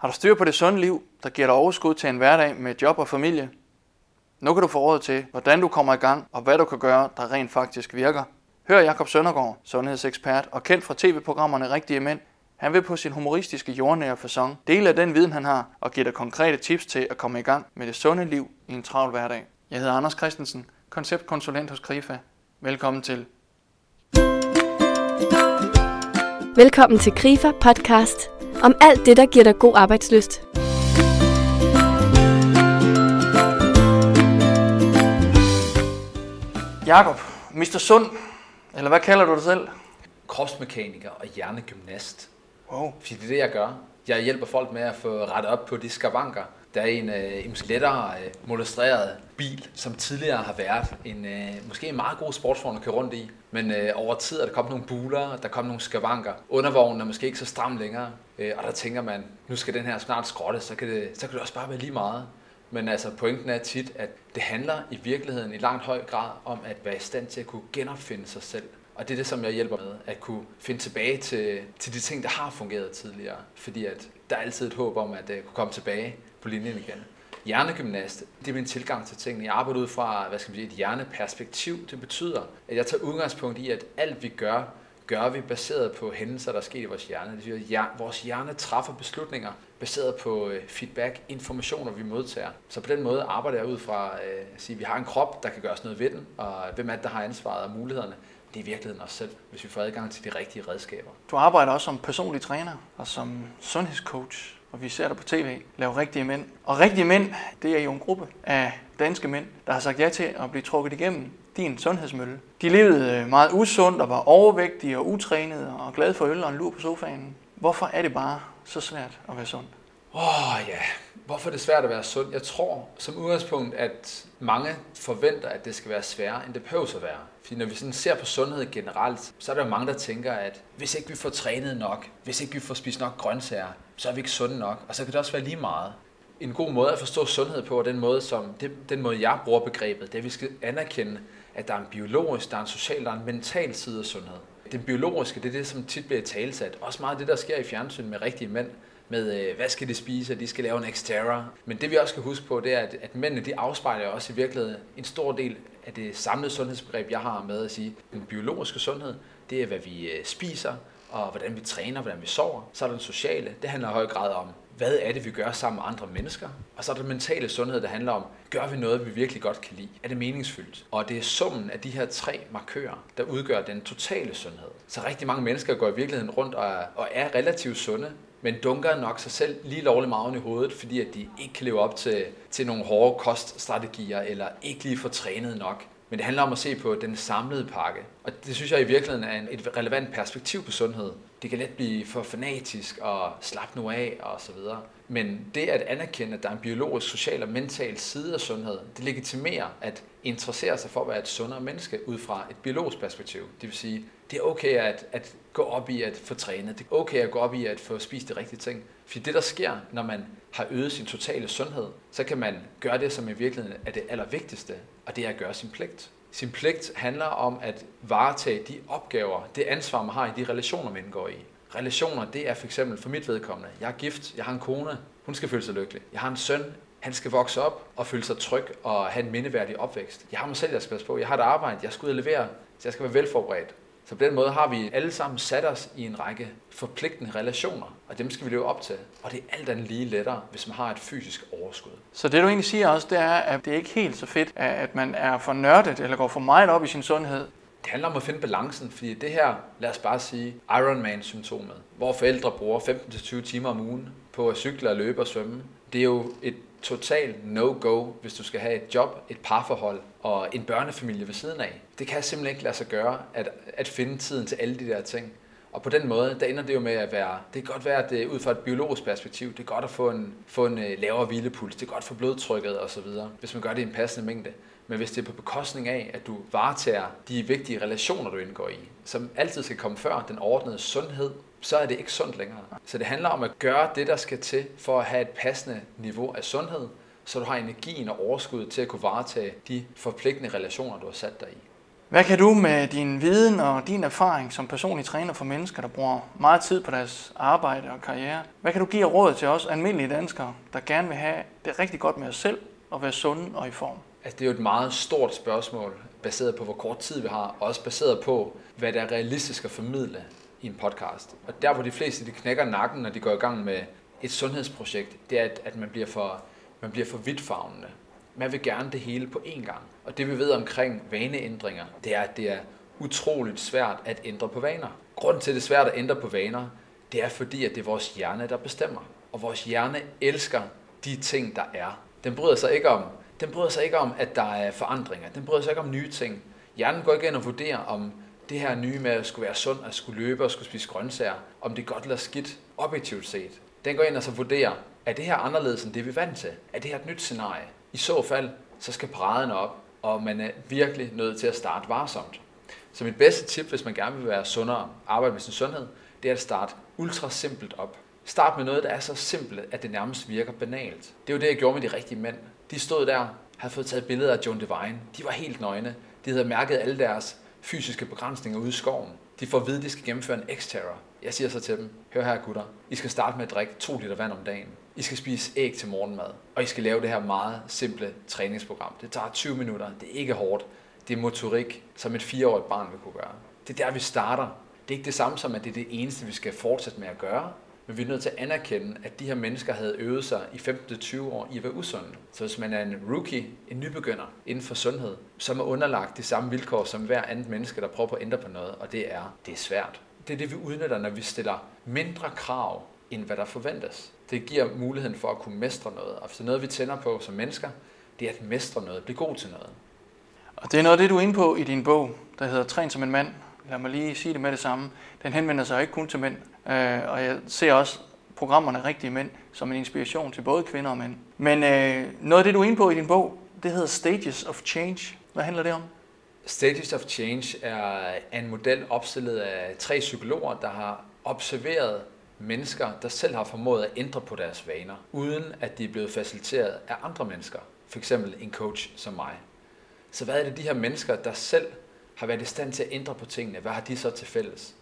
Har du styr på det sunde liv, der giver dig overskud til en hverdag med job og familie? Nu kan du få råd til, hvordan du kommer i gang og hvad du kan gøre, der rent faktisk virker. Hør Jakob Søndergaard, sundhedsekspert og kendt fra tv-programmerne Rigtige Mænd. Han vil på sin humoristiske jordnære fasong dele af den viden, han har, og give dig konkrete tips til at komme i gang med det sunde liv i en travl hverdag. Jeg hedder Anders Christensen, konceptkonsulent hos Grifa. Velkommen til. Velkommen til Grifa Podcast om alt det, der giver dig god arbejdsløst. Jakob, Mr. Sund, eller hvad kalder du dig selv? kropsmekaniker og hjernegymnast. Wow. Fordi det er det, jeg gør. Jeg hjælper folk med at få rettet op på de skavanker. Der er en, øh, en lettere øh, molestreret bil, som tidligere har været en øh, måske en meget god sportsvogn at køre rundt i. Men øh, over tid er der kommet nogle buler, der kom nogle skavanker. Undervognen er måske ikke så stram længere. Øh, og der tænker man, nu skal den her snart skrotte, så kan, det, så kan det også bare være lige meget. Men altså pointen er tit, at det handler i virkeligheden i langt høj grad om at være i stand til at kunne genopfinde sig selv. Og det er det, som jeg hjælper med, at kunne finde tilbage til, til de ting, der har fungeret tidligere. Fordi at der er altid et håb om at uh, kunne komme tilbage på linjen igen. Hjernegymnast, det er min tilgang til tingene. Jeg arbejder ud fra hvad skal man sige, et hjerneperspektiv. Det betyder, at jeg tager udgangspunkt i, at alt vi gør, gør vi baseret på hændelser, der er sket i vores hjerne. Det vil sige, at vores hjerne træffer beslutninger baseret på øh, feedback, informationer, vi modtager. Så på den måde arbejder jeg ud fra øh, at sige, at vi har en krop, der kan gøre os noget ved den, og hvem er det, der har ansvaret og mulighederne det er i virkeligheden os selv, hvis vi får adgang til de rigtige redskaber. Du arbejder også som personlig træner og som sundhedscoach, og vi ser dig på tv lave rigtige mænd. Og rigtige mænd, det er jo en gruppe af danske mænd, der har sagt ja til at blive trukket igennem din sundhedsmølle. De levede øh, meget usundt og var overvægtige og utrænede og glade for øl og en lur på sofaen. Hvorfor er det bare så svært at være sund? Åh oh, ja, hvorfor er det svært at være sund? Jeg tror som udgangspunkt, at mange forventer, at det skal være sværere, end det behøver at være. Fordi når vi sådan ser på sundhed generelt, så er der mange, der tænker, at hvis ikke vi får trænet nok, hvis ikke vi får spist nok grøntsager, så er vi ikke sunde nok. Og så kan det også være lige meget. En god måde at forstå sundhed på, og den måde, som, det, den måde jeg bruger begrebet, det er, at vi skal anerkende, at der er en biologisk, der er en social, der er en mental side af sundhed. Den biologiske, det er det, som tit bliver talsat. Også meget af det, der sker i fjernsyn med rigtige mænd med, øh, hvad skal de spise, og de skal lave en Xterra. Men det vi også skal huske på, det er, at, at mændene de afspejler også i virkeligheden en stor del af det samlede sundhedsbegreb, jeg har med at sige. Den biologiske sundhed, det er, hvad vi øh, spiser, og hvordan vi træner, hvordan vi sover. Så er der den sociale, det handler i høj grad om, hvad er det, vi gør sammen med andre mennesker? Og så er der den mentale sundhed, der handler om, gør vi noget, vi virkelig godt kan lide? Er det meningsfyldt? Og det er summen af de her tre markører, der udgør den totale sundhed. Så rigtig mange mennesker går i virkeligheden rundt og er, og er relativt sunde, men dunker nok sig selv lige lovligt meget i hovedet, fordi at de ikke kan leve op til, til nogle hårde koststrategier, eller ikke lige får trænet nok. Men det handler om at se på den samlede pakke. Og det synes jeg i virkeligheden er et relevant perspektiv på sundhed. Det kan let blive for fanatisk og slappe nu af og så videre. Men det at anerkende, at der er en biologisk, social og mental side af sundhed, det legitimerer at interessere sig for at være et sundere menneske ud fra et biologisk perspektiv. Det vil sige, det er okay at, at gå op i at få trænet. Det er okay at gå op i at få spist de rigtige ting. For det, der sker, når man har øget sin totale sundhed, så kan man gøre det, som i virkeligheden er det allervigtigste, og det er at gøre sin pligt. Sin pligt handler om at varetage de opgaver, det ansvar, man har i de relationer, man indgår i. Relationer, det er for eksempel for mit vedkommende. Jeg er gift, jeg har en kone, hun skal føle sig lykkelig. Jeg har en søn, han skal vokse op og føle sig tryg og have en mindeværdig opvækst. Jeg har mig selv, jeg skal passe på. Jeg har et arbejde, jeg skal ud og levere, så jeg skal være velforberedt. Så på den måde har vi alle sammen sat os i en række forpligtende relationer, og dem skal vi leve op til. Og det er alt andet lige lettere, hvis man har et fysisk overskud. Så det du egentlig siger også, det er, at det er ikke helt så fedt, at man er for nørdet eller går for meget op i sin sundhed. Det handler om at finde balancen, fordi det her, lad os bare sige, Ironman-symptomet, hvor forældre bruger 15-20 timer om ugen på at cykle og løbe og svømme, det er jo et total no-go, hvis du skal have et job, et parforhold og en børnefamilie ved siden af. Det kan simpelthen ikke lade sig gøre at, at finde tiden til alle de der ting. Og på den måde, der ender det jo med at være, det kan godt være, at det ud fra et biologisk perspektiv, det er godt at få en, få en øh, lavere hvilepuls, det er godt for blodtrykket osv., hvis man gør det i en passende mængde. Men hvis det er på bekostning af, at du varetager de vigtige relationer, du indgår i, som altid skal komme før den ordnede sundhed, så er det ikke sundt længere. Så det handler om at gøre det, der skal til for at have et passende niveau af sundhed, så du har energien og overskud til at kunne varetage de forpligtende relationer, du har sat dig i. Hvad kan du med din viden og din erfaring som personlig træner for mennesker, der bruger meget tid på deres arbejde og karriere, hvad kan du give råd til os almindelige danskere, der gerne vil have det rigtig godt med os selv og være sunde og i form? Altså, det er jo et meget stort spørgsmål, baseret på, hvor kort tid vi har, og også baseret på, hvad der er realistisk at formidle i en podcast. Og der, hvor de fleste de knækker nakken, når de går i gang med et sundhedsprojekt, det er, at, at man, bliver for, man bliver for vidtfavnende. Man vil gerne det hele på én gang. Og det vi ved omkring vaneændringer, det er, at det er utroligt svært at ændre på vaner. Grunden til, at det er svært at ændre på vaner, det er fordi, at det er vores hjerne, der bestemmer. Og vores hjerne elsker de ting, der er. Den bryder sig ikke om, den bryder sig ikke om, at der er forandringer. Den bryder sig ikke om nye ting. Hjernen går ikke ind og vurderer, om det her nye med at skulle være sund, at skulle løbe og skulle spise grøntsager, om det er godt eller skidt, objektivt set. Den går ind og så vurderer, er det her anderledes end det, vi er vant til? Er det her et nyt scenarie? I så fald, så skal paraderne op, og man er virkelig nødt til at starte varsomt. Så mit bedste tip, hvis man gerne vil være sundere og arbejde med sin sundhed, det er at starte ultra simpelt op. Start med noget, der er så simpelt, at det nærmest virker banalt. Det er jo det, jeg gjorde med de rigtige mænd. De stod der, havde fået taget billeder af John Devine. De var helt nøgne. De havde mærket alle deres fysiske begrænsninger ude i skoven. De får at vide, at de skal gennemføre en X-Terror. Jeg siger så til dem, hør her gutter, I skal starte med at drikke 2 liter vand om dagen. I skal spise æg til morgenmad, og I skal lave det her meget simple træningsprogram. Det tager 20 minutter, det er ikke hårdt, det er motorik, som et fireårigt barn vil kunne gøre. Det er der, vi starter. Det er ikke det samme som, at det er det eneste, vi skal fortsætte med at gøre, men vi er nødt til at anerkende, at de her mennesker havde øvet sig i 15-20 år i at være usunde. Så hvis man er en rookie, en nybegynder inden for sundhed, så er man underlagt de samme vilkår som hver andet menneske, der prøver på at ændre på noget, og det er, det er svært. Det er det, vi udnytter, når vi stiller mindre krav, end hvad der forventes. Det giver muligheden for at kunne mestre noget. Og hvis det er noget, vi tænder på som mennesker, det er at mestre noget, blive god til noget. Og det er noget af det, du er inde på i din bog, der hedder Træn som en mand. Lad mig lige sige det med det samme. Den henvender sig ikke kun til mænd. Øh, og jeg ser også programmerne Rigtige Mænd som en inspiration til både kvinder og mænd. Men øh, noget af det, du er inde på i din bog, det hedder Stages of Change. Hvad handler det om? Stages of Change er en model opstillet af tre psykologer, der har observeret mennesker, der selv har formået at ændre på deres vaner, uden at de er blevet faciliteret af andre mennesker. For eksempel en coach som mig. Så hvad er det de her mennesker, der selv har været i stand til at ændre på tingene, hvad har de så til fælles?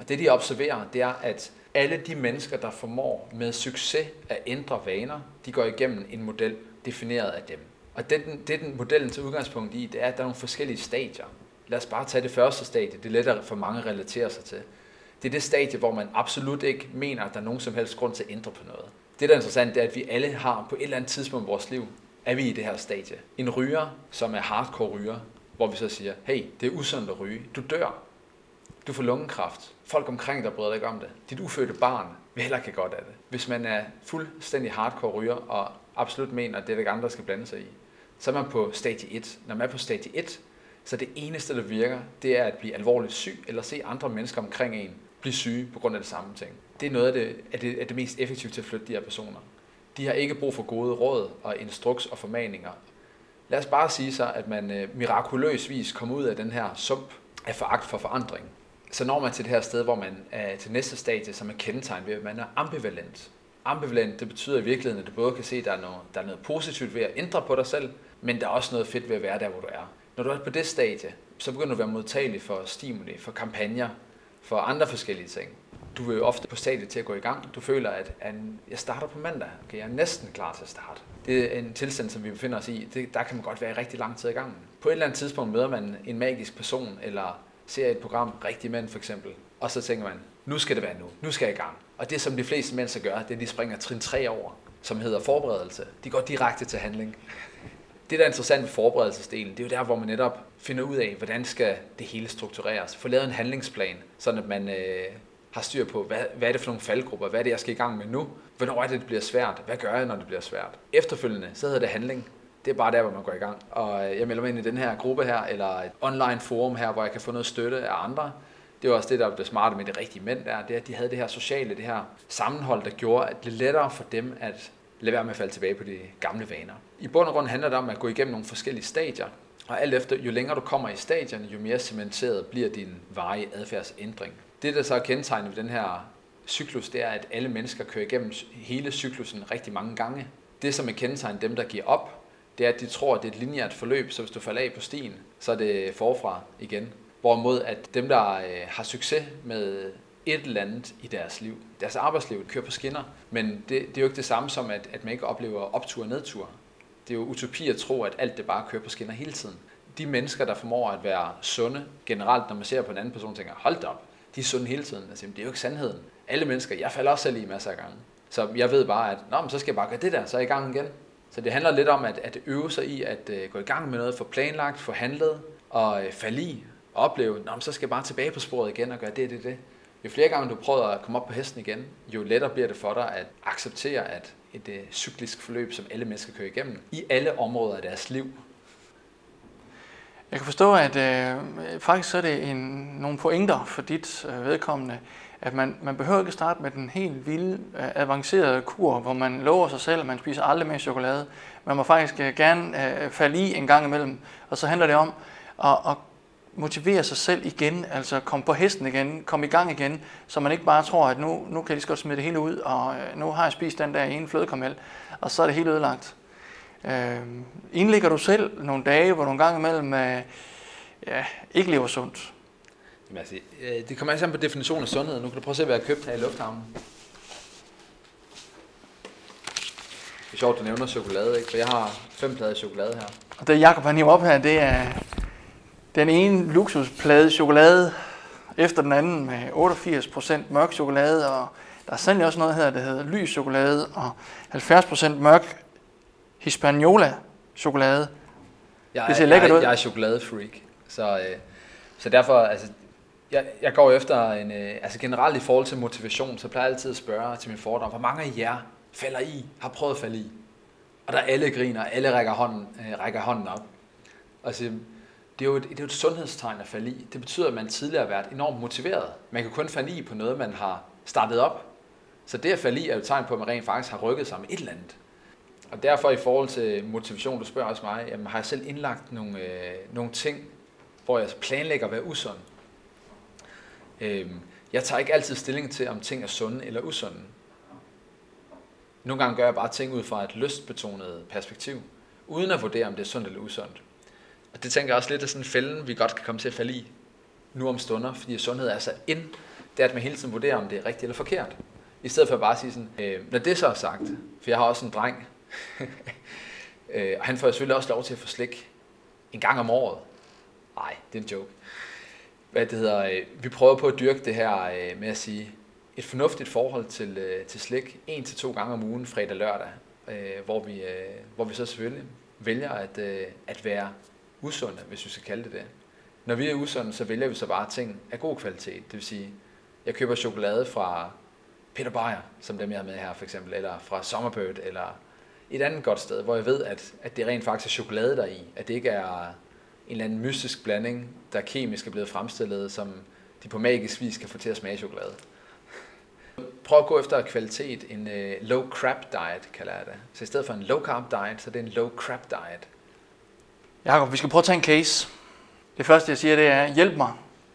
Og det de observerer, det er, at alle de mennesker, der formår med succes at ændre vaner, de går igennem en model defineret af dem. Og det, den, det den modellen til udgangspunkt i, det er, at der er nogle forskellige stadier. Lad os bare tage det første stadie, det er lettere for mange at relatere sig til. Det er det stadie, hvor man absolut ikke mener, at der er nogen som helst grund til at ændre på noget. Det, der er interessant, det er, at vi alle har på et eller andet tidspunkt i vores liv, er vi i det her stadie. En ryger, som er hardcore ryger, hvor vi så siger, hey, det er usundt at ryge. Du dør. Du får lungekræft. Folk omkring dig bryder ikke om det. Dit ufødte barn vil heller ikke godt af det. Hvis man er fuldstændig hardcore ryger, og absolut mener, at det er der ikke andre, der skal blande sig i, så er man på stadie 1. Når man er på stadie 1, så det eneste, der virker, det er at blive alvorligt syg, eller se andre mennesker omkring en blive syge på grund af det samme ting. Det er noget af det, af det, af det mest effektive til at flytte de her personer. De har ikke brug for gode råd og instruks og formaninger. Lad os bare sige så, at man øh, mirakuløsvis kommer ud af den her sump af foragt for forandring. Så når man til det her sted, hvor man er til næste stadie, som er kendetegnet ved, at man er ambivalent. Ambivalent, det betyder i virkeligheden, at du både kan se, at der er, noget, der er noget positivt ved at ændre på dig selv, men der er også noget fedt ved at være der, hvor du er. Når du er på det stadie, så begynder du at være modtagelig for stimuli, for kampagner, for andre forskellige ting. Du vil jo ofte på stadiet til at gå i gang. Du føler, at jeg starter på mandag. Okay, jeg er næsten klar til at starte. Det er en tilstand, som vi befinder os i. Det, der kan man godt være rigtig lang tid i gangen. På et eller andet tidspunkt møder man en magisk person, eller ser et program, Rigtig Mænd for eksempel, og så tænker man, nu skal det være nu. Nu skal jeg i gang. Og det, som de fleste mænd så gør, det er, at de springer trin 3 over, som hedder forberedelse. De går direkte til handling. Det, der er interessant ved forberedelsesdelen, det er jo der, hvor man netop finder ud af, hvordan skal det hele struktureres. Få lavet en handlingsplan, sådan at man øh, har styr på, hvad, hvad er det for nogle faldgrupper, hvad er det, jeg skal i gang med nu, hvornår er det, det bliver svært, hvad gør jeg, når det bliver svært. Efterfølgende, så hedder det handling. Det er bare der, hvor man går i gang. Og øh, jeg melder mig ind i den her gruppe her, eller et online forum her, hvor jeg kan få noget støtte af andre. Det var også det, der var det smarte med de rigtige mænd der, det er, at de havde det her sociale, det her sammenhold, der gjorde, at det lettere for dem at lade være med at falde tilbage på de gamle vaner. I bund og grund handler det om at gå igennem nogle forskellige stadier, og alt efter, jo længere du kommer i stadierne, jo mere cementeret bliver din varige adfærdsændring. Det, der så er kendetegnet ved den her cyklus, det er, at alle mennesker kører igennem hele cyklusen rigtig mange gange. Det, som er kendetegnet dem, der giver op, det er, at de tror, at det er et lineært forløb, så hvis du falder af på stien, så er det forfra igen. Hvorimod at dem, der øh, har succes med et eller andet i deres liv, deres arbejdsliv, kører på skinner, men det, det er jo ikke det samme som, at, at man ikke oplever optur og nedtur. Det er jo utopi at tro, at alt det bare kører på skinner hele tiden. De mennesker, der formår at være sunde, generelt, når man ser på en anden person, tænker, hold da op, de er sunde hele tiden. Altså, det er jo ikke sandheden. Alle mennesker, jeg falder også selv i masser af gange. Så jeg ved bare, at Nå, men så skal jeg bare gøre det der, så er jeg i gang igen. Så det handler lidt om at, at øve sig i at øh, gå i gang med noget, få planlagt, få handlet og øh, falde i og opleve, Nå, men så skal jeg bare tilbage på sporet igen og gøre det, det, det. Jo flere gange du prøver at komme op på hesten igen, jo lettere bliver det for dig at acceptere, at et øh, cyklisk forløb, som alle mennesker kører igennem, i alle områder af deres liv. Jeg kan forstå, at øh, faktisk så er det en, nogle pointer for dit øh, vedkommende, at man, man behøver ikke starte med den helt vilde, øh, avancerede kur, hvor man lover sig selv, at man spiser aldrig mere chokolade. Man må faktisk øh, gerne øh, falde i en gang imellem, og så handler det om at, at motivere sig selv igen, altså komme på hesten igen, komme i gang igen, så man ikke bare tror, at nu, nu kan jeg lige så godt smide det hele ud, og øh, nu har jeg spist den der ene flødekarmel, og så er det helt ødelagt. Øh, indlægger du selv nogle dage, hvor du en gang imellem øh, ja, ikke lever sundt? Jamen, altså, øh, det kommer altså på definitionen af sundhed. Nu kan du prøve at se, hvad jeg har købt her i lufthavnen. Det er sjovt, du nævner chokolade, ikke? For jeg har fem plader chokolade her. Og det Jacob han hiver op her, det er den ene luksusplade chokolade efter den anden med 88% mørk chokolade, og der er sandelig også noget her, der hedder lys chokolade, og 70% mørk Hispaniola chokolade. Jeg Det ser er, lækkert jeg, ud. Jeg er chokoladefreak, så, øh, så derfor, altså, jeg, jeg går efter en, øh, altså generelt i forhold til motivation, så plejer jeg altid at spørge til min fordom, hvor mange af jer falder i, har prøvet at falde i? Og der alle griner, alle rækker hånden, øh, rækker hånden op. Altså, det er, jo et, det er jo et sundhedstegn at falde i. Det betyder, at man tidligere har været enormt motiveret. Man kan kun falde i på noget, man har startet op. Så det at falde i er jo et tegn på, at man rent faktisk har rykket sig med et eller andet. Og derfor i forhold til motivation, du spørger også mig, jamen, har jeg selv indlagt nogle, øh, nogle ting, hvor jeg planlægger at være usund. Øhm, jeg tager ikke altid stilling til, om ting er sunde eller usunde. Nogle gange gør jeg bare ting ud fra et lystbetonet perspektiv, uden at vurdere, om det er sundt eller usundt. Og det tænker jeg også lidt af sådan en fælden, vi godt kan komme til at falde i nu om stunder, fordi sundhed er så ind, det er, at man hele tiden vurderer, om det er rigtigt eller forkert. I stedet for bare at sige sådan, øh, når det så er sagt, for jeg har også en dreng, øh, og han får selvfølgelig også lov til at få slik en gang om året. Nej, det er en joke. Hvad det hedder, øh, vi prøver på at dyrke det her øh, med at sige, et fornuftigt forhold til, øh, til slik, en til to gange om ugen, fredag og lørdag, hvor, vi, hvor vi så selvfølgelig vælger at, at være usunde, hvis vi skal kalde det det. Når vi er usunde, så vælger vi så bare ting af god kvalitet. Det vil sige, jeg køber chokolade fra Peter Beyer, som dem jeg har med her for eksempel, eller fra Summerbird, eller et andet godt sted, hvor jeg ved, at, at det rent faktisk er chokolade der i, at det ikke er en eller anden mystisk blanding, der kemisk er blevet fremstillet, som de på magisk vis kan få til at smage chokolade. Prøv at gå efter kvalitet, en uh, low crap diet kalder jeg det. Så i stedet for en low carb diet, så er det en low crap diet. Jakob, vi skal prøve at tage en case. Det første, jeg siger, det er, hjælp mig.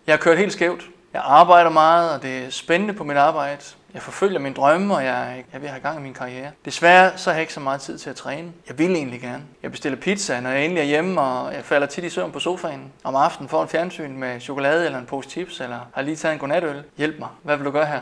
Jeg har kørt helt skævt. Jeg arbejder meget, og det er spændende på mit arbejde. Jeg forfølger mine drømme, og jeg, jeg vil have gang i min karriere. Desværre så har jeg ikke så meget tid til at træne. Jeg vil egentlig gerne. Jeg bestiller pizza, når jeg endelig er hjemme, og jeg falder tit i søvn på sofaen. Om aftenen får en fjernsyn med chokolade eller en pose chips, eller har lige taget en godnatøl. Hjælp mig. Hvad vil du gøre her?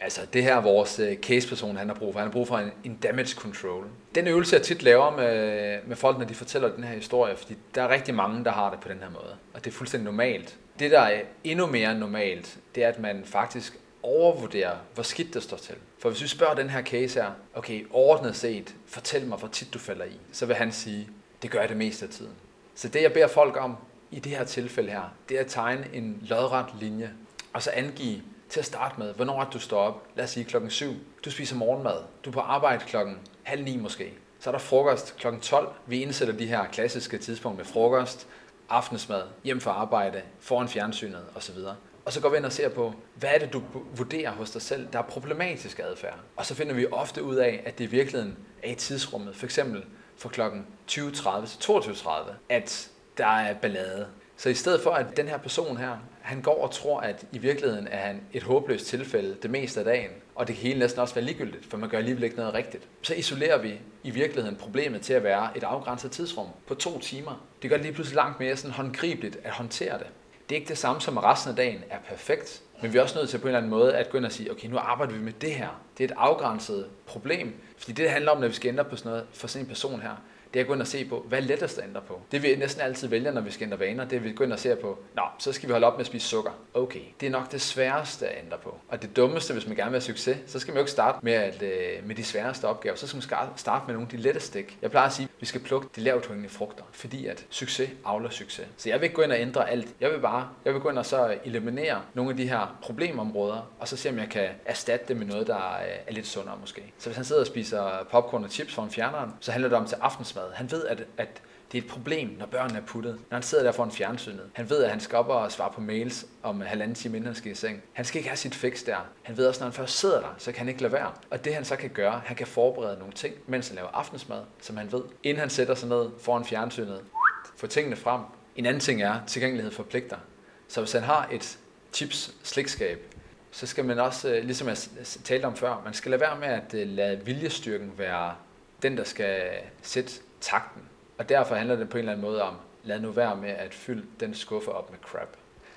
Altså det her vores øh, caseperson, han har brug for. Han har brug for en, en damage control. Den øvelse, jeg tit laver med, med folk, når de fortæller den her historie, fordi der er rigtig mange, der har det på den her måde. Og det er fuldstændig normalt. Det, der er endnu mere normalt, det er, at man faktisk overvurderer, hvor skidt det står til. For hvis vi spørger den her case her, okay, ordnet set, fortæl mig, hvor tit du falder i, så vil han sige, det gør jeg det meste af tiden. Så det, jeg beder folk om i det her tilfælde her, det er at tegne en lodret linje, og så angive til at starte med, hvornår er du står op? Lad os sige klokken 7. Du spiser morgenmad. Du er på arbejde klokken halv ni måske. Så er der frokost klokken 12. Vi indsætter de her klassiske tidspunkter med frokost, aftensmad, hjem fra arbejde, foran fjernsynet osv. Og så går vi ind og ser på, hvad er det, du vurderer hos dig selv, der er problematisk adfærd. Og så finder vi ofte ud af, at det i virkeligheden er i tidsrummet. For eksempel fra klokken 20.30 til 22.30, at der er ballade. Så i stedet for, at den her person her, han går og tror, at i virkeligheden er han et håbløst tilfælde det meste af dagen, og det kan hele næsten også være ligegyldigt, for man gør alligevel ikke noget rigtigt. Så isolerer vi i virkeligheden problemet til at være et afgrænset tidsrum på to timer. Det gør det lige pludselig langt mere sådan håndgribeligt at håndtere det. Det er ikke det samme som, at resten af dagen er perfekt, men vi er også nødt til på en eller anden måde at gå ind og sige, okay, nu arbejder vi med det her. Det er et afgrænset problem, fordi det, det handler om, når vi skal ændre på sådan noget for sådan en person her, det er at gå ind og se på, hvad er lettest at ændre på. Det vi næsten altid vælger, når vi skal ændre vaner, det er at vi går ind og ser på, nå, så skal vi holde op med at spise sukker. Okay, det er nok det sværeste at ændre på. Og det dummeste, hvis man gerne vil have succes, så skal man jo ikke starte med, at, øh, med de sværeste opgaver. Så skal man starte med nogle af de letteste stik. Jeg plejer at sige, at vi skal plukke de lavt hængende frugter, fordi at succes avler succes. Så jeg vil ikke gå ind og ændre alt. Jeg vil bare, jeg vil gå ind og så eliminere nogle af de her problemområder, og så se om jeg kan erstatte det med noget, der øh, er lidt sundere måske. Så hvis han sidder og spiser popcorn og chips foran fjerneren, så handler det om til aftensmad aftensmad. Han ved, at, at det er et problem, når børnene er puttet. Når han sidder der foran fjernsynet. Han ved, at han skal op og svare på mails om halvanden time, inden han skal i seng. Han skal ikke have sit fix der. Han ved også, når han først sidder der, så kan han ikke lade være. Og det han så kan gøre, han kan forberede nogle ting, mens han laver aftensmad, som han ved. Inden han sætter sig ned foran fjernsynet, få tingene frem. En anden ting er tilgængelighed for pligter. Så hvis han har et chips slikskab, så skal man også, øh, ligesom jeg talte om før, man skal lade være med at øh, lade viljestyrken være den, der skal sætte takten. Og derfor handler det på en eller anden måde om, lad nu være med at fylde den skuffe op med crap.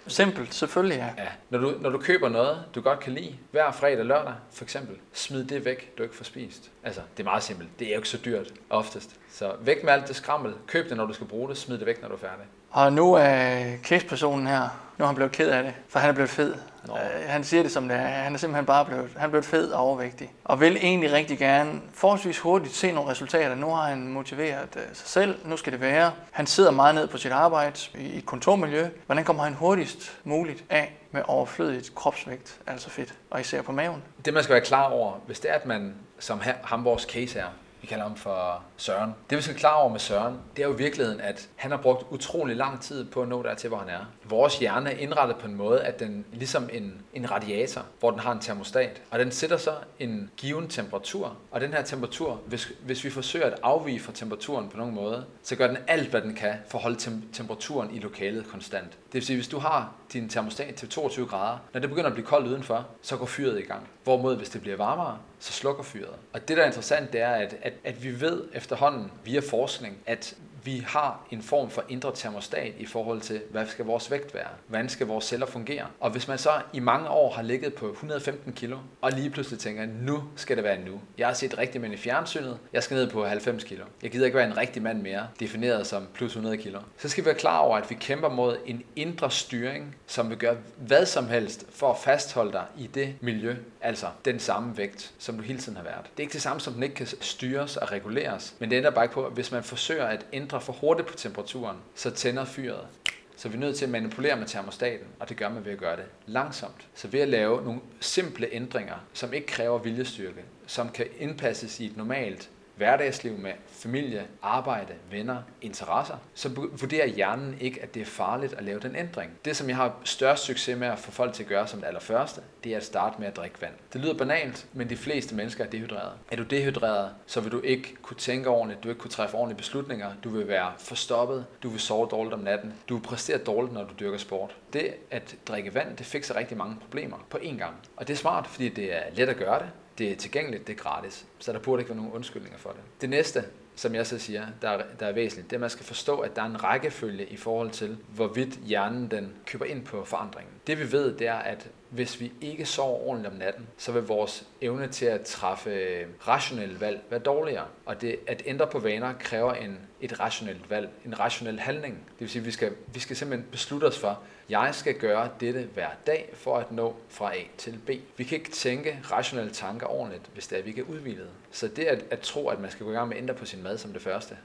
Simpelt, selvfølgelig ja. ja. Når, du, når du køber noget, du godt kan lide, hver fredag og lørdag for eksempel, smid det væk, du ikke får spist. Altså, det er meget simpelt. Det er jo ikke så dyrt oftest. Så væk med alt det skrammel. Køb det, når du skal bruge det. Smid det væk, når du er færdig. Og nu er case-personen her, nu er han blevet ked af det, for han er blevet fed. Nå. Øh, han siger det som det er. Han er simpelthen bare blevet, han er blevet fed og overvægtig. Og vil egentlig rigtig gerne forholdsvis hurtigt se nogle resultater. Nu har han motiveret øh, sig selv. Nu skal det være. Han sidder meget ned på sit arbejde i et kontormiljø. Hvordan kommer han hurtigst muligt af med overflødigt kropsvægt, altså fedt, og især på maven? Det man skal være klar over, hvis det er, at man, som ham vores case er, vi kalder ham for Søren. Det vi skal klar over med Søren, det er jo i virkeligheden, at han har brugt utrolig lang tid på at nå dertil, hvor han er. Vores hjerne er indrettet på en måde, at den ligesom en, en radiator, hvor den har en termostat, og den sætter så en given temperatur, og den her temperatur, hvis, hvis vi forsøger at afvige fra temperaturen på nogen måde, så gør den alt, hvad den kan for at holde tem- temperaturen i lokalet konstant. Det vil sige, hvis du har din termostat til 22 grader, når det begynder at blive koldt udenfor, så går fyret i gang. Hvorimod, hvis det bliver varmere, så slukker fyret. Og det, der er interessant, det er, at, at, at vi ved efterhånden via forskning, at vi har en form for indre termostat i forhold til, hvad skal vores vægt være? Hvordan skal vores celler fungere? Og hvis man så i mange år har ligget på 115 kilo, og lige pludselig tænker, nu skal det være nu. Jeg har set rigtig mænd i fjernsynet, jeg skal ned på 90 kilo. Jeg gider ikke være en rigtig mand mere, defineret som plus 100 kilo. Så skal vi være klar over, at vi kæmper mod en indre styring, som vil gøre hvad som helst for at fastholde dig i det miljø, altså den samme vægt, som du hele tiden har været. Det er ikke det samme, som den ikke kan styres og reguleres, men det ændrer bare ikke på, at hvis man forsøger at ændre ændrer for hurtigt på temperaturen, så tænder fyret. Så vi er nødt til at manipulere med termostaten, og det gør man ved at gøre det langsomt. Så ved at lave nogle simple ændringer, som ikke kræver viljestyrke, som kan indpasses i et normalt hverdagsliv med familie, arbejde, venner, interesser, så vurderer hjernen ikke, at det er farligt at lave den ændring. Det, som jeg har størst succes med at få folk til at gøre som det allerførste, det er at starte med at drikke vand. Det lyder banalt, men de fleste mennesker er dehydreret. Er du dehydreret, så vil du ikke kunne tænke ordentligt, du vil ikke kunne træffe ordentlige beslutninger, du vil være forstoppet, du vil sove dårligt om natten, du vil præstere dårligt, når du dyrker sport. Det at drikke vand, det fikser rigtig mange problemer på én gang. Og det er smart, fordi det er let at gøre det, det er tilgængeligt, det er gratis. Så der burde ikke være nogen undskyldninger for det. Det næste, som jeg så siger, der er, der er væsentligt, det er, at man skal forstå, at der er en rækkefølge i forhold til, hvorvidt hjernen den køber ind på forandringen. Det vi ved, det er, at hvis vi ikke sover ordentligt om natten, så vil vores evne til at træffe rationelle valg være dårligere. Og det at ændre på vaner kræver en, et rationelt valg, en rationel handling. Det vil sige, at vi skal, vi skal simpelthen beslutte os for, jeg skal gøre dette hver dag for at nå fra A til B. Vi kan ikke tænke rationelle tanker ordentligt, hvis det er, at vi ikke er udvildet. Så det at, at tro, at man skal gå i gang med at ændre på sin mad som det første,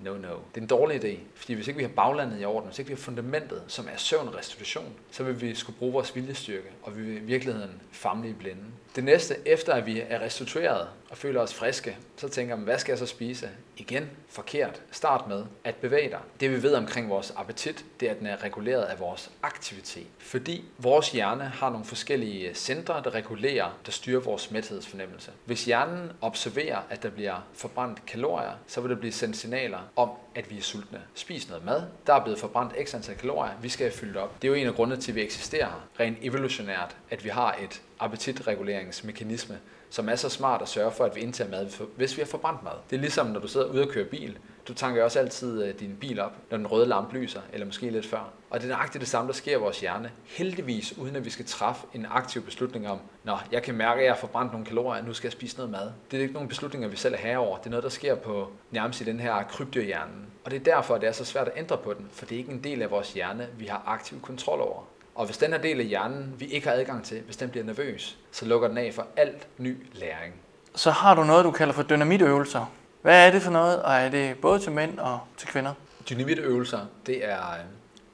No, no. Det er en dårlig idé, fordi hvis ikke vi har baglandet i orden, hvis ikke vi har fundamentet, som er søvn og restitution, så vil vi skulle bruge vores viljestyrke, og vi vil i virkeligheden famle i blinde. Det næste, efter at vi er restitueret og føler os friske, så tænker man, hvad skal jeg så spise? Igen, forkert. Start med at bevæge dig. Det vi ved omkring vores appetit, det er, at den er reguleret af vores aktivitet. Fordi vores hjerne har nogle forskellige centre, der regulerer, der styrer vores mæthedsfornemmelse. Hvis hjernen observerer, at der bliver forbrændt kalorier, så vil der blive sendt signaler om, at vi er sultne. Spis noget mad. Der er blevet forbrændt x antal kalorier. Vi skal have fyldt op. Det er jo en af grundene til, at vi eksisterer her. Rent evolutionært, at vi har et appetitreguleringsmekanisme, som er så smart at sørge for, at vi indtager mad, hvis vi har forbrændt mad. Det er ligesom, når du sidder ude og kører bil. Du tanker også altid øh, din bil op, når den røde lampe lyser, eller måske lidt før. Og det er nøjagtigt det samme, der sker i vores hjerne. Heldigvis, uden at vi skal træffe en aktiv beslutning om, Nå, jeg kan mærke, at jeg har forbrændt nogle kalorier, nu skal jeg spise noget mad. Det er ikke nogen beslutninger, vi selv er herover. Det er noget, der sker på nærmest i den her krybdyrhjernen. Og det er derfor, at det er så svært at ændre på den, for det er ikke en del af vores hjerne, vi har aktiv kontrol over. Og hvis den her del af hjernen, vi ikke har adgang til, hvis den bliver nervøs, så lukker den af for alt ny læring. Så har du noget, du kalder for dynamitøvelser. Hvad er det for noget, og er det både til mænd og til kvinder? Dynamitøvelser, det er øh,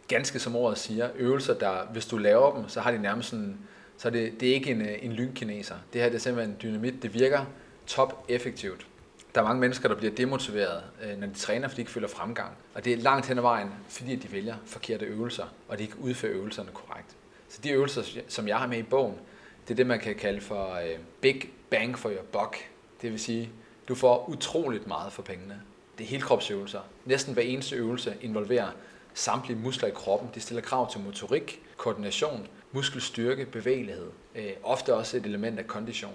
ganske som ordet siger, øvelser, der hvis du laver dem, så har de nærmest sådan, så det, det er ikke en, øh, en lynkineser. Det her det er simpelthen dynamit, det virker top effektivt. Der er mange mennesker, der bliver demotiveret, øh, når de træner, fordi de ikke føler fremgang. Og det er langt hen ad vejen, fordi de vælger forkerte øvelser, og de ikke udfører øvelserne korrekt. Så de øvelser, som jeg har med i bogen, det er det, man kan kalde for øh, big bang for your buck. Det vil sige, du får utroligt meget for pengene. Det er helkropsøvelser. Næsten hver eneste øvelse involverer samtlige muskler i kroppen. Det stiller krav til motorik, koordination, muskelstyrke, bevægelighed. Øh, ofte også et element af kondition.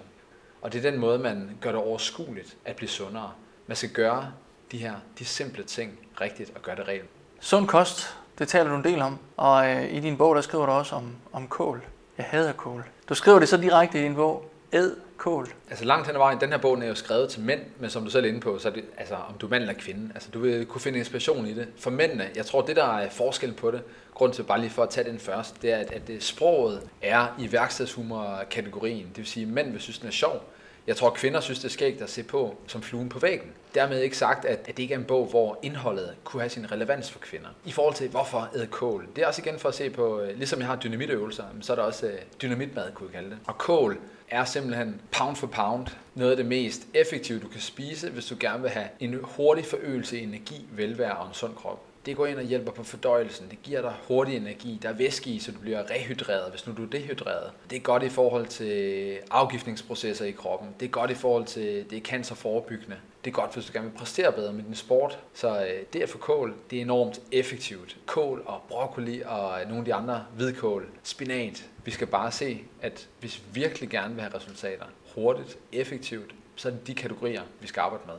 Og det er den måde, man gør det overskueligt at blive sundere. Man skal gøre de her de simple ting rigtigt og gøre det reelt. Sund kost, det taler du en del om. Og øh, i din bog, der skriver du også om, om kål. Jeg hader kål. Du skriver det så direkte i din bog. Ed kål. Altså langt hen ad vejen, den her bog er jo skrevet til mænd, men som du selv er inde på, så er det, altså om du er mand eller kvinde, altså du vil kunne finde inspiration i det. For mændene, jeg tror det der er forskel på det, grund til bare lige for at tage den først, det er, at, at det, sproget er i værkstedshumor-kategorien. Det vil sige, at mænd vil synes, den er sjov. Jeg tror, kvinder synes, det er skægt at se på som fluen på væggen. Dermed ikke sagt, at, at det ikke er en bog, hvor indholdet kunne have sin relevans for kvinder. I forhold til, hvorfor æd kål. Det er også igen for at se på, øh, ligesom jeg har dynamitøvelser, så er der også øh, dynamitmad, kunne jeg kalde det. Og kål er simpelthen pound for pound noget af det mest effektive, du kan spise, hvis du gerne vil have en hurtig forøgelse i energi, velvære og en sund krop. Det går ind og hjælper på fordøjelsen. Det giver dig hurtig energi. Der er væske i, så du bliver rehydreret, hvis nu du er dehydreret. Det er godt i forhold til afgiftningsprocesser i kroppen. Det er godt i forhold til, det er cancerforebyggende. Det er godt, hvis du gerne vil præstere bedre med din sport. Så øh, det at få kål, det er enormt effektivt. Kål og broccoli og øh, nogle af de andre hvidkål, spinat. Vi skal bare se, at hvis vi virkelig gerne vil have resultater hurtigt, effektivt, så er det de kategorier, vi skal arbejde med.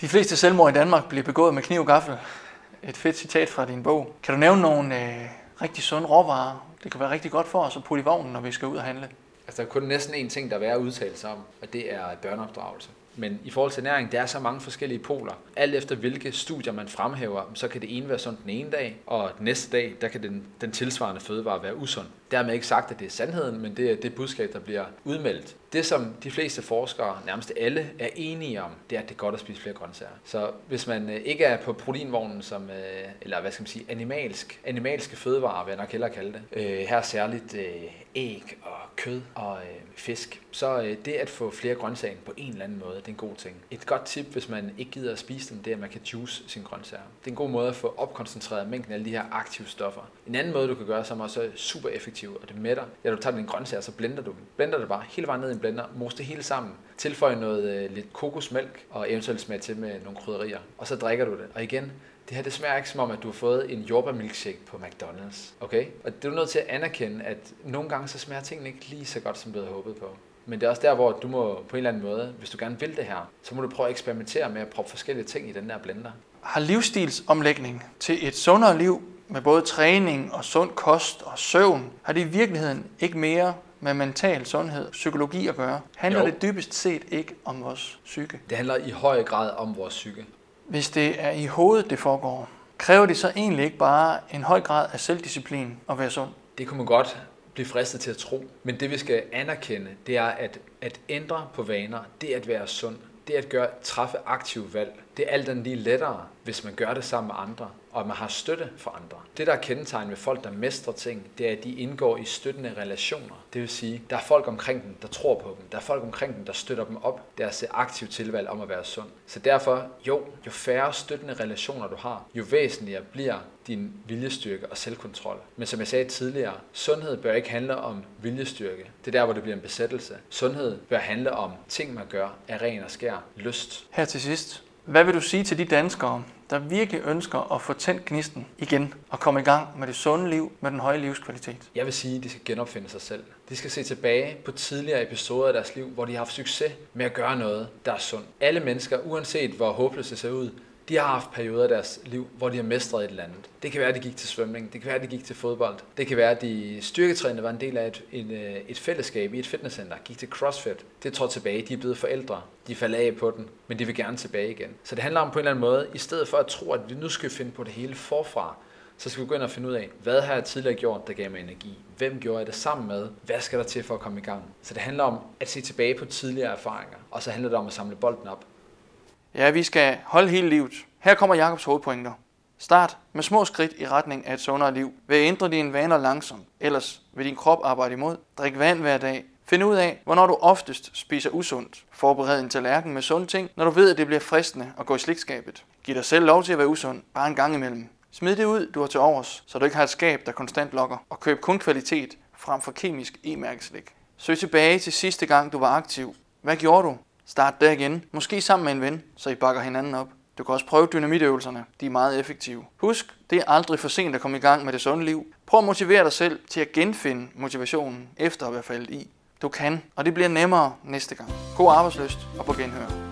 De fleste selvmord i Danmark bliver begået med kniv og gaffel et fedt citat fra din bog. Kan du nævne nogle øh, rigtig sunde råvarer? Det kan være rigtig godt for os at putte i vognen, når vi skal ud og handle. Altså, der er kun næsten én ting, der er værd at udtale sig om, og det er børneopdragelse. Men i forhold til næring, der er så mange forskellige poler. Alt efter hvilke studier man fremhæver, så kan det ene være sundt den ene dag, og den næste dag, der kan den, den tilsvarende fødevare være usund. Dermed ikke sagt, at det er sandheden, men det er det budskab, der bliver udmeldt. Det, som de fleste forskere, nærmest alle, er enige om, det er, at det er godt at spise flere grøntsager. Så hvis man øh, ikke er på proteinvognen, som, øh, eller hvad skal man sige, animalsk, animalske fødevarer, vil jeg nok hellere kalde det, øh, her særligt æg og kød og øh, fisk, så øh, det at få flere grøntsager på en eller anden måde, det er en god ting. Et godt tip, hvis man ikke gider at spise dem, det er, at man kan juice sine grøntsager. Det er en god måde at få opkoncentreret mængden af alle de her aktive stoffer. En anden måde, du kan gøre, som også er super effektiv, og det mætter, ja, du tager dine grøntsager, så blender du dem. Blender det bare hele vejen ned i en blender, mos det hele sammen. Tilføj noget øh, lidt kokosmælk, og eventuelt smag til med nogle krydderier. Og så drikker du det. Og igen, det her det smager ikke som om, at du har fået en jordbærmilkshake på McDonald's. Okay? Og det er du nødt til at anerkende, at nogle gange så smager tingene ikke lige så godt, som du havde håbet på. Men det er også der, hvor du må på en eller anden måde, hvis du gerne vil det her, så må du prøve at eksperimentere med at proppe forskellige ting i den der blender. Har livsstilsomlægning til et sundere liv med både træning og sund kost og søvn, har det i virkeligheden ikke mere med mental sundhed, psykologi at gøre? Handler jo. det dybest set ikke om vores psyke? Det handler i høj grad om vores psyke. Hvis det er i hovedet, det foregår, kræver det så egentlig ikke bare en høj grad af selvdisciplin at være sund? Det kunne man godt blive fristet til at tro. Men det vi skal anerkende, det er at, at ændre på vaner, det at være sund, det at gøre, træffe aktive valg, det er alt andet lige lettere, hvis man gør det sammen med andre, og at man har støtte for andre. Det, der er kendetegn ved folk, der mestrer ting, det er, at de indgår i støttende relationer. Det vil sige, der er folk omkring dem, der tror på dem. Der er folk omkring dem, der støtter dem op deres aktive tilvalg om at være sund. Så derfor, jo, jo færre støttende relationer du har, jo væsentligere bliver din viljestyrke og selvkontrol. Men som jeg sagde tidligere, sundhed bør ikke handle om viljestyrke. Det er der, hvor det bliver en besættelse. Sundhed bør handle om ting, man gør af ren og skær lyst. Her til sidst, hvad vil du sige til de danskere, der virkelig ønsker at få tændt gnisten igen og komme i gang med det sunde liv med den høje livskvalitet? Jeg vil sige, at de skal genopfinde sig selv. De skal se tilbage på tidligere episoder af deres liv, hvor de har haft succes med at gøre noget, der er sundt. Alle mennesker, uanset hvor håbløst det ser ud, de har haft perioder i deres liv, hvor de har mestret et eller andet. Det kan være, at de gik til svømning, det kan være, at de gik til fodbold, det kan være, at de styrketrænede var en del af et, et, øh, et fællesskab i et fitnesscenter, gik til CrossFit. Det tror tilbage, de er blevet forældre, de falder af på den, men de vil gerne tilbage igen. Så det handler om på en eller anden måde, i stedet for at tro, at vi nu skal finde på det hele forfra, så skal vi gå ind og finde ud af, hvad har jeg tidligere gjort, der gav mig energi? Hvem gjorde jeg det sammen med? Hvad skal der til for at komme i gang? Så det handler om at se tilbage på tidligere erfaringer, og så handler det om at samle bolden op. Ja, vi skal holde hele livet. Her kommer Jakobs hovedpointer. Start med små skridt i retning af et sundere liv. Ved at ændre dine vaner langsomt, ellers vil din krop arbejde imod. Drik vand hver dag. Find ud af, hvornår du oftest spiser usundt. Forbered en tallerken med sunde ting, når du ved, at det bliver fristende at gå i slikskabet. Giv dig selv lov til at være usund, bare en gang imellem. Smid det ud, du har til overs, så du ikke har et skab, der konstant lokker. Og køb kun kvalitet frem for kemisk e-mærkeslik. Søg tilbage til sidste gang, du var aktiv. Hvad gjorde du? Start der igen, måske sammen med en ven, så I bakker hinanden op. Du kan også prøve dynamitøvelserne. De er meget effektive. Husk, det er aldrig for sent at komme i gang med det sunde liv. Prøv at motivere dig selv til at genfinde motivationen efter at være faldet i. Du kan, og det bliver nemmere næste gang. God arbejdsløst og på genhør.